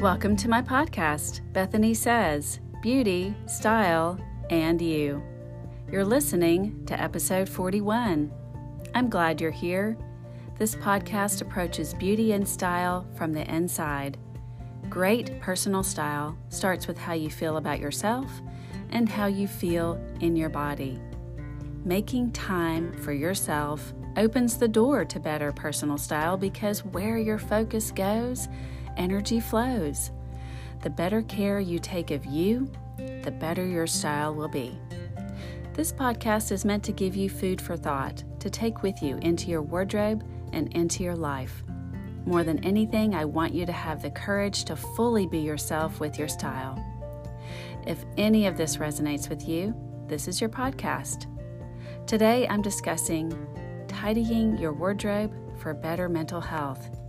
Welcome to my podcast, Bethany Says Beauty, Style, and You. You're listening to episode 41. I'm glad you're here. This podcast approaches beauty and style from the inside. Great personal style starts with how you feel about yourself and how you feel in your body. Making time for yourself opens the door to better personal style because where your focus goes, energy flows. The better care you take of you, the better your style will be. This podcast is meant to give you food for thought to take with you into your wardrobe and into your life. More than anything, I want you to have the courage to fully be yourself with your style. If any of this resonates with you, this is your podcast. Today, I'm discussing tidying your wardrobe for better mental health.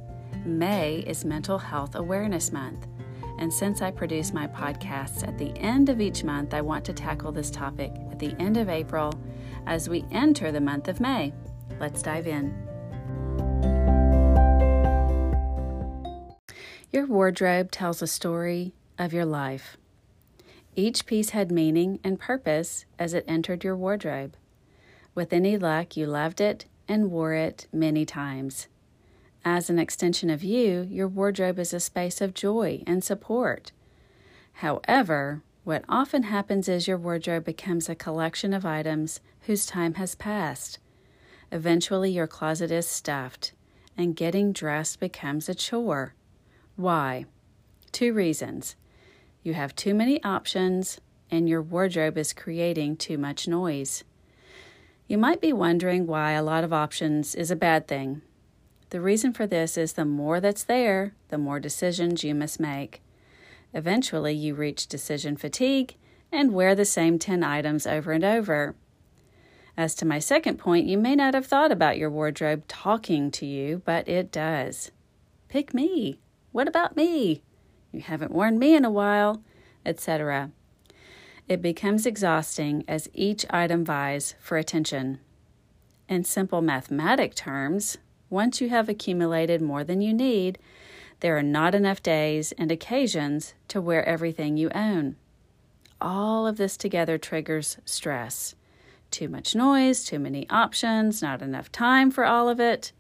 May is Mental Health Awareness Month. And since I produce my podcasts at the end of each month, I want to tackle this topic at the end of April as we enter the month of May. Let's dive in. Your wardrobe tells a story of your life. Each piece had meaning and purpose as it entered your wardrobe. With any luck, you loved it and wore it many times. As an extension of you, your wardrobe is a space of joy and support. However, what often happens is your wardrobe becomes a collection of items whose time has passed. Eventually, your closet is stuffed, and getting dressed becomes a chore. Why? Two reasons. You have too many options, and your wardrobe is creating too much noise. You might be wondering why a lot of options is a bad thing. The reason for this is the more that's there, the more decisions you must make. Eventually, you reach decision fatigue and wear the same 10 items over and over. As to my second point, you may not have thought about your wardrobe talking to you, but it does. Pick me. What about me? You haven't worn me in a while, etc. It becomes exhausting as each item vies for attention. In simple mathematic terms, once you have accumulated more than you need, there are not enough days and occasions to wear everything you own. All of this together triggers stress. Too much noise, too many options, not enough time for all of it.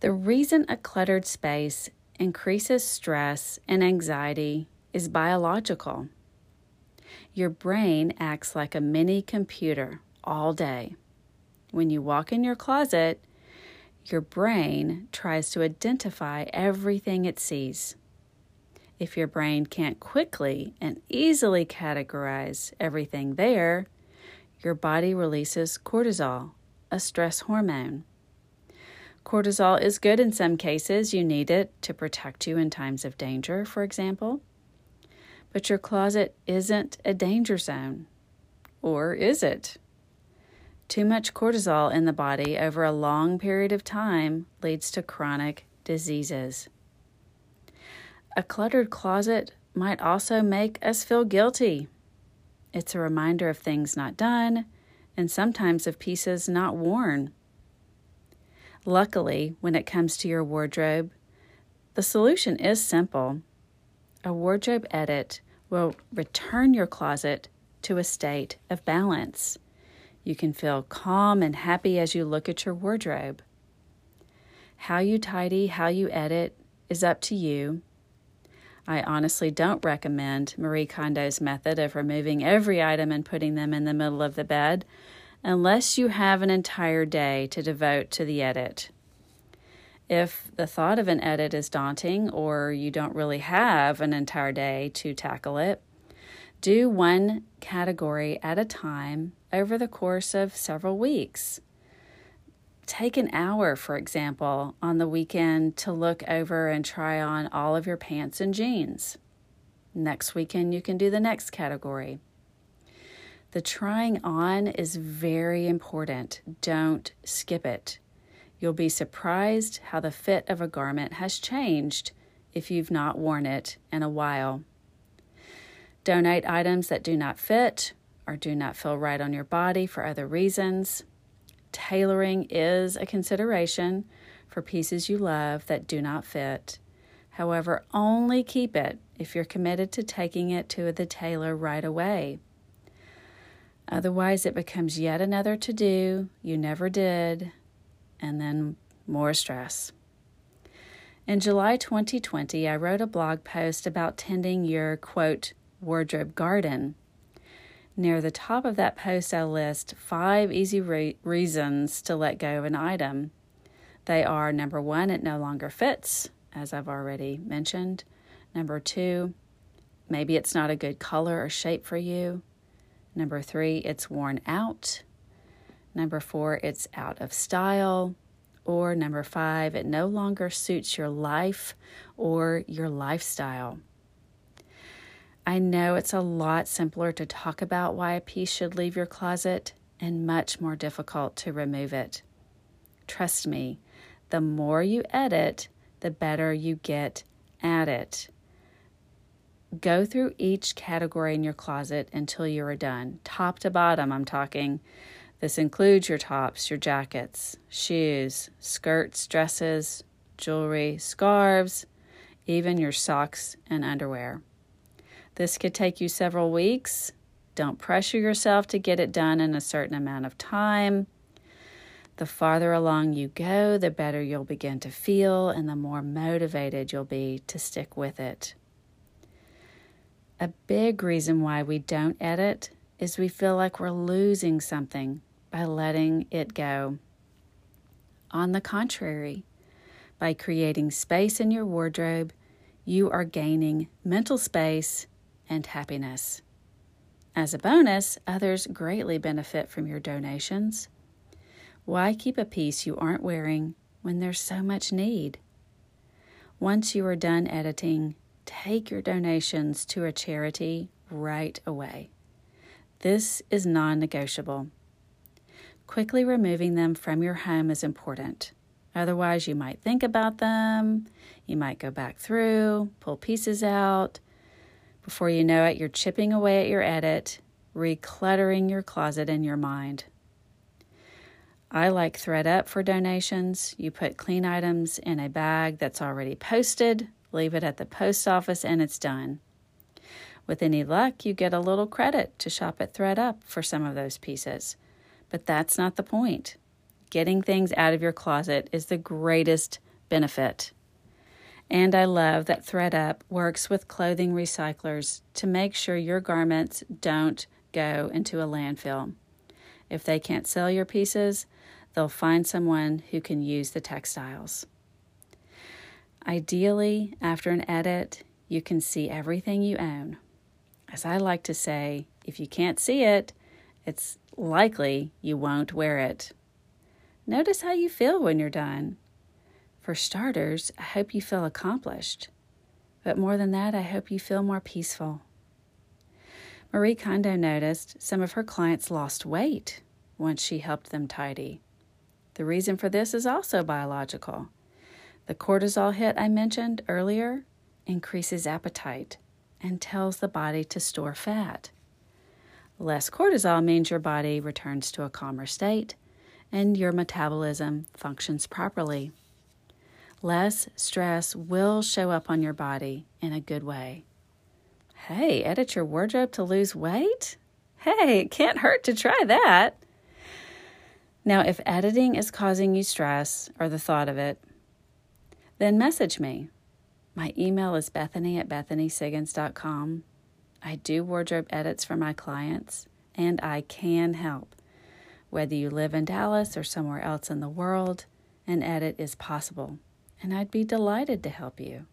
The reason a cluttered space increases stress and anxiety is biological. Your brain acts like a mini computer all day. When you walk in your closet, your brain tries to identify everything it sees. If your brain can't quickly and easily categorize everything there, your body releases cortisol, a stress hormone. Cortisol is good in some cases. You need it to protect you in times of danger, for example. But your closet isn't a danger zone. Or is it? Too much cortisol in the body over a long period of time leads to chronic diseases. A cluttered closet might also make us feel guilty. It's a reminder of things not done and sometimes of pieces not worn. Luckily, when it comes to your wardrobe, the solution is simple. A wardrobe edit will return your closet to a state of balance. You can feel calm and happy as you look at your wardrobe. How you tidy, how you edit is up to you. I honestly don't recommend Marie Kondo's method of removing every item and putting them in the middle of the bed unless you have an entire day to devote to the edit. If the thought of an edit is daunting or you don't really have an entire day to tackle it, do one category at a time over the course of several weeks. Take an hour, for example, on the weekend to look over and try on all of your pants and jeans. Next weekend, you can do the next category. The trying on is very important. Don't skip it. You'll be surprised how the fit of a garment has changed if you've not worn it in a while. Donate items that do not fit or do not feel right on your body for other reasons. Tailoring is a consideration for pieces you love that do not fit. However, only keep it if you're committed to taking it to the tailor right away. Otherwise, it becomes yet another to do you never did, and then more stress. In July 2020, I wrote a blog post about tending your quote, wardrobe garden. Near the top of that post, I list five easy re- reasons to let go of an item. They are number one, it no longer fits, as I've already mentioned. Number two, maybe it's not a good color or shape for you. Number three, it's worn out. Number four, it's out of style. Or number five, it no longer suits your life or your lifestyle. I know it's a lot simpler to talk about why a piece should leave your closet and much more difficult to remove it. Trust me, the more you edit, the better you get at it. Go through each category in your closet until you are done, top to bottom, I'm talking. This includes your tops, your jackets, shoes, skirts, dresses, jewelry, scarves, even your socks and underwear. This could take you several weeks. Don't pressure yourself to get it done in a certain amount of time. The farther along you go, the better you'll begin to feel and the more motivated you'll be to stick with it. A big reason why we don't edit is we feel like we're losing something by letting it go. On the contrary, by creating space in your wardrobe, you are gaining mental space and happiness. As a bonus, others greatly benefit from your donations. Why keep a piece you aren't wearing when there's so much need? Once you are done editing, take your donations to a charity right away. This is non negotiable. Quickly removing them from your home is important. Otherwise, you might think about them, you might go back through, pull pieces out. Before you know it, you're chipping away at your edit, recluttering your closet and your mind. I like thredUP for donations. You put clean items in a bag that's already posted, leave it at the post office, and it's done. With any luck, you get a little credit to shop at thredUP for some of those pieces. But that's not the point. Getting things out of your closet is the greatest benefit. And I love that thredUP works with clothing recyclers to make sure your garments don't go into a landfill. If they can't sell your pieces, they'll find someone who can use the textiles. Ideally, after an edit, you can see everything you own. As I like to say, if you can't see it, it's likely you won't wear it. Notice how you feel when you're done. For starters, I hope you feel accomplished. But more than that, I hope you feel more peaceful. Marie Kondo noticed some of her clients lost weight once she helped them tidy. The reason for this is also biological. The cortisol hit I mentioned earlier increases appetite and tells the body to store fat. Less cortisol means your body returns to a calmer state and your metabolism functions properly. Less stress will show up on your body in a good way. Hey, edit your wardrobe to lose weight? Hey, it can't hurt to try that. Now, if editing is causing you stress or the thought of it, then message me. My email is bethany at bethanysiggins.com. I do wardrobe edits for my clients, and I can help. Whether you live in Dallas or somewhere else in the world, an edit is possible, and I'd be delighted to help you.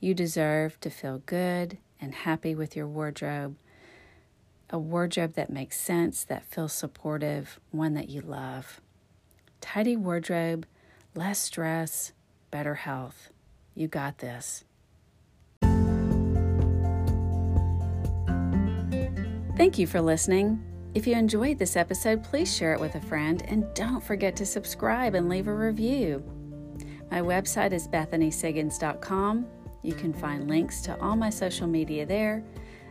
You deserve to feel good and happy with your wardrobe, a wardrobe that makes sense, that feels supportive, one that you love. Tidy wardrobe, less stress, better health. You got this. Thank you for listening. If you enjoyed this episode, please share it with a friend and don't forget to subscribe and leave a review. My website is bethanysiggins.com. You can find links to all my social media there,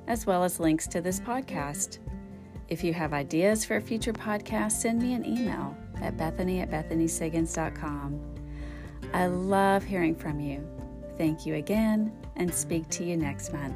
as well as links to this podcast. If you have ideas for a future podcast, send me an email at bethany at bethanysiggins.com. I love hearing from you. Thank you again and speak to you next month.